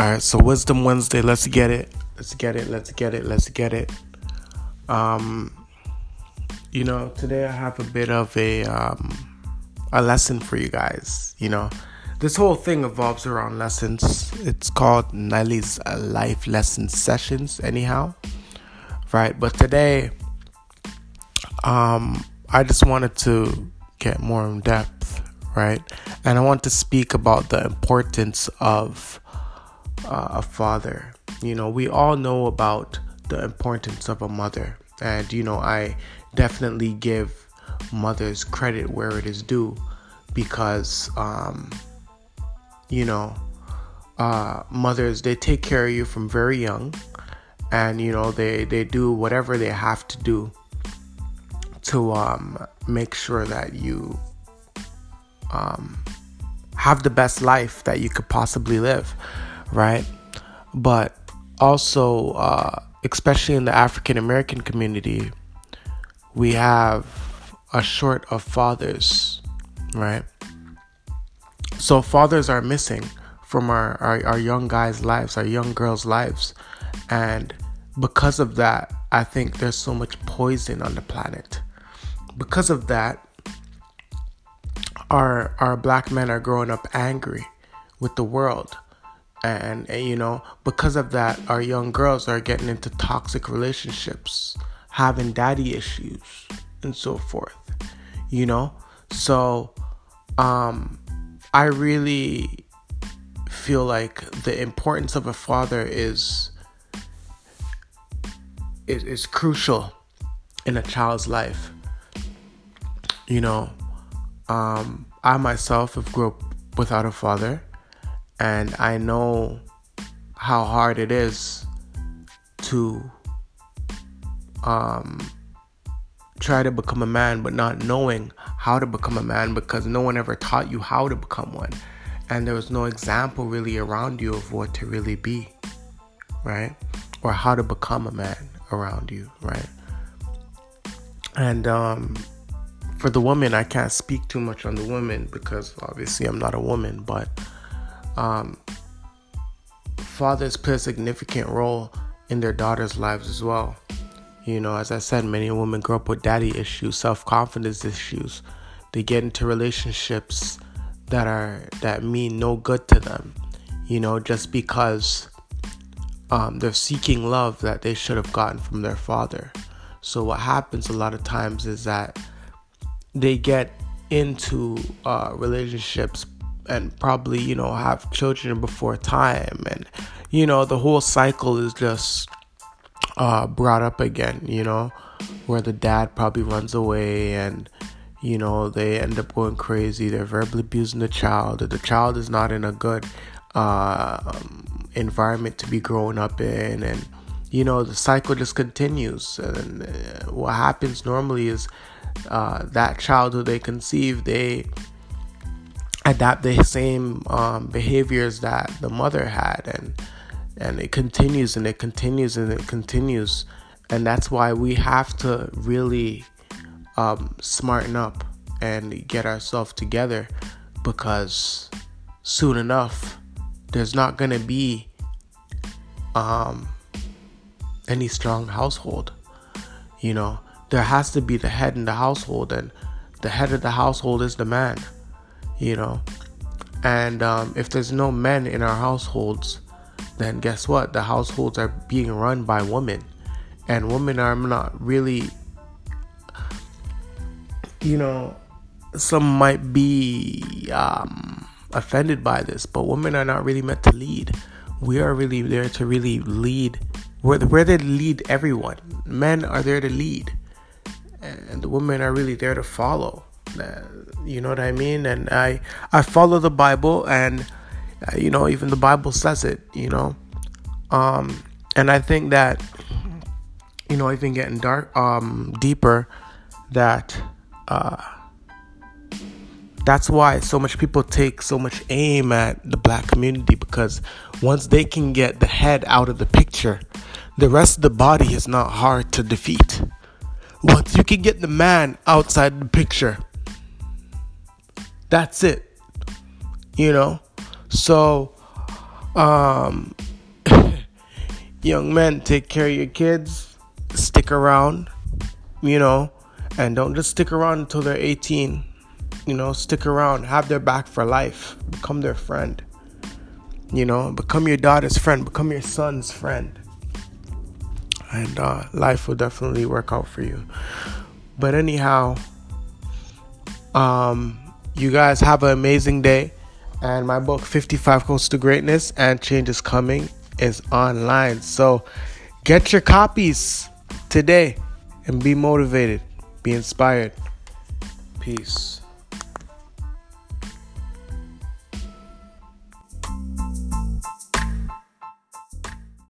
All right, so Wisdom Wednesday. Let's get it. Let's get it. Let's get it. Let's get it. Um, you know, today I have a bit of a um, a lesson for you guys. You know, this whole thing evolves around lessons. It's called Nelly's Life Lesson Sessions. Anyhow, right? But today, um, I just wanted to get more in depth, right? And I want to speak about the importance of uh, a father. You know, we all know about the importance of a mother, and you know, I definitely give mothers credit where it is due because, um, you know, uh, mothers they take care of you from very young, and you know they they do whatever they have to do to um, make sure that you um, have the best life that you could possibly live right? But also, uh, especially in the African American community, we have a short of fathers, right? So fathers are missing from our, our, our young guys' lives, our young girls' lives. And because of that, I think there's so much poison on the planet. Because of that, our our black men are growing up angry with the world and, and, you know because of that our young girls are getting into toxic relationships having daddy issues and so forth you know? So um i really feel like the importance of a father is is, is crucial in a child's life you know? Um i myself have grew up without a father and I know how hard it is to um, try to become a man, but not knowing how to become a man because no one ever taught you how to become one. And there was no example really around you of what to really be, right? Or how to become a man around you, right? And um, for the woman, I can't speak too much on the woman because obviously I'm not a woman, but um, fathers play a significant role in their daughters' lives as well. You know, as I said, many women grow up with daddy issues, self confidence issues. They get into relationships that are that mean no good to them. You know, just because um, they're seeking love that they should have gotten from their father. So what happens a lot of times is that they get into uh, relationships and probably you know have children before time. And you know the whole cycle is just uh, brought up again you know where the dad probably runs away and you know they end up going crazy. They're verbally abusing the child. The child is not in a good uh, environment to be growing up in. And you know the cycle just continues. And uh, what happens normally is uh, that child who they conceive they adapt the same um, behaviors that the mother had and and it continues and it continues and it continues. And that's why we have to really um, smarten up and get ourselves together because soon enough there's not going to be um, any strong household you know? There has to be the head in the household and the head of the household is the man you know. And um, if there's no men in our households, then guess what? The households are being run by women, and women are not really, you know, some might be um, offended by this, but women are not really meant to lead. We are really there to really lead. We're, we're there to lead everyone. Men are there to lead, and the women are really there to follow you know what I mean? And I I follow the Bible, and uh, you know even the Bible says it. You know, um, and I think that you know even getting dark um deeper that uh that's why so much people take so much aim at the black community because once they can get the head out of the picture the rest of the body is not hard to defeat once you can get the man outside the picture that's it. You know? So Um, young men, take care of your kids. Stick around, you know, and don't just stick around until they're 18. You know, stick around, have their back for life, become their friend. You know, become your daughter's friend, become your son's friend. And uh, life will definitely work out for you. But anyhow, um, you guys have an amazing day. And my book, 55 Codes to Greatness and Change is Coming, is online. So get your copies today and be motivated, be inspired. Peace.